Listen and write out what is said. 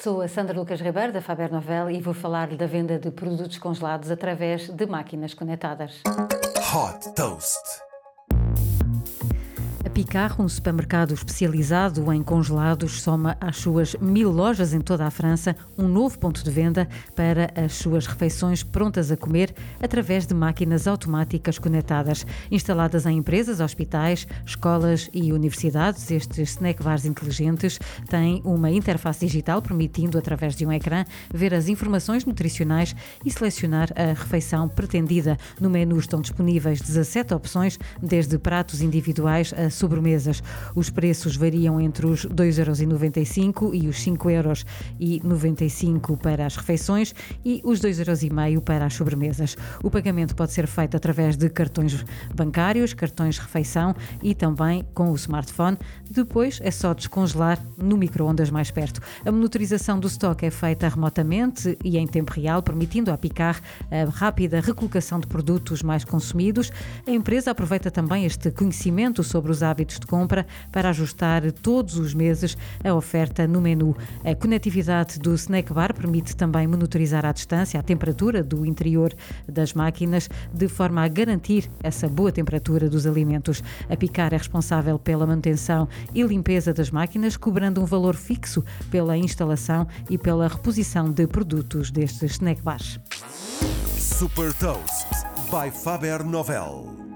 Sou a Sandra Lucas Ribeiro, da Faber Novel, e vou falar da venda de produtos congelados através de máquinas conectadas. Hot Toast. Picar, um supermercado especializado em congelados, soma às suas mil lojas em toda a França um novo ponto de venda para as suas refeições prontas a comer através de máquinas automáticas conectadas. Instaladas em empresas, hospitais, escolas e universidades, estes snack bars inteligentes têm uma interface digital permitindo, através de um ecrã, ver as informações nutricionais e selecionar a refeição pretendida. No menu estão disponíveis 17 opções, desde pratos individuais a sobremesas. Os preços variam entre os 2,95€ e os 5,95€ para as refeições e os 2,5€ para as sobremesas. O pagamento pode ser feito através de cartões bancários, cartões refeição e também com o smartphone. Depois é só descongelar no micro-ondas mais perto. A monitorização do estoque é feita remotamente e em tempo real, permitindo à Picar a rápida recolocação de produtos mais consumidos. A empresa aproveita também este conhecimento sobre os hábitos hábitos de compra para ajustar todos os meses a oferta no menu. A conectividade do snack bar permite também monitorizar à distância a temperatura do interior das máquinas, de forma a garantir essa boa temperatura dos alimentos. A Picar é responsável pela manutenção e limpeza das máquinas, cobrando um valor fixo pela instalação e pela reposição de produtos destes snack bars. Super Toast by Faber Novel.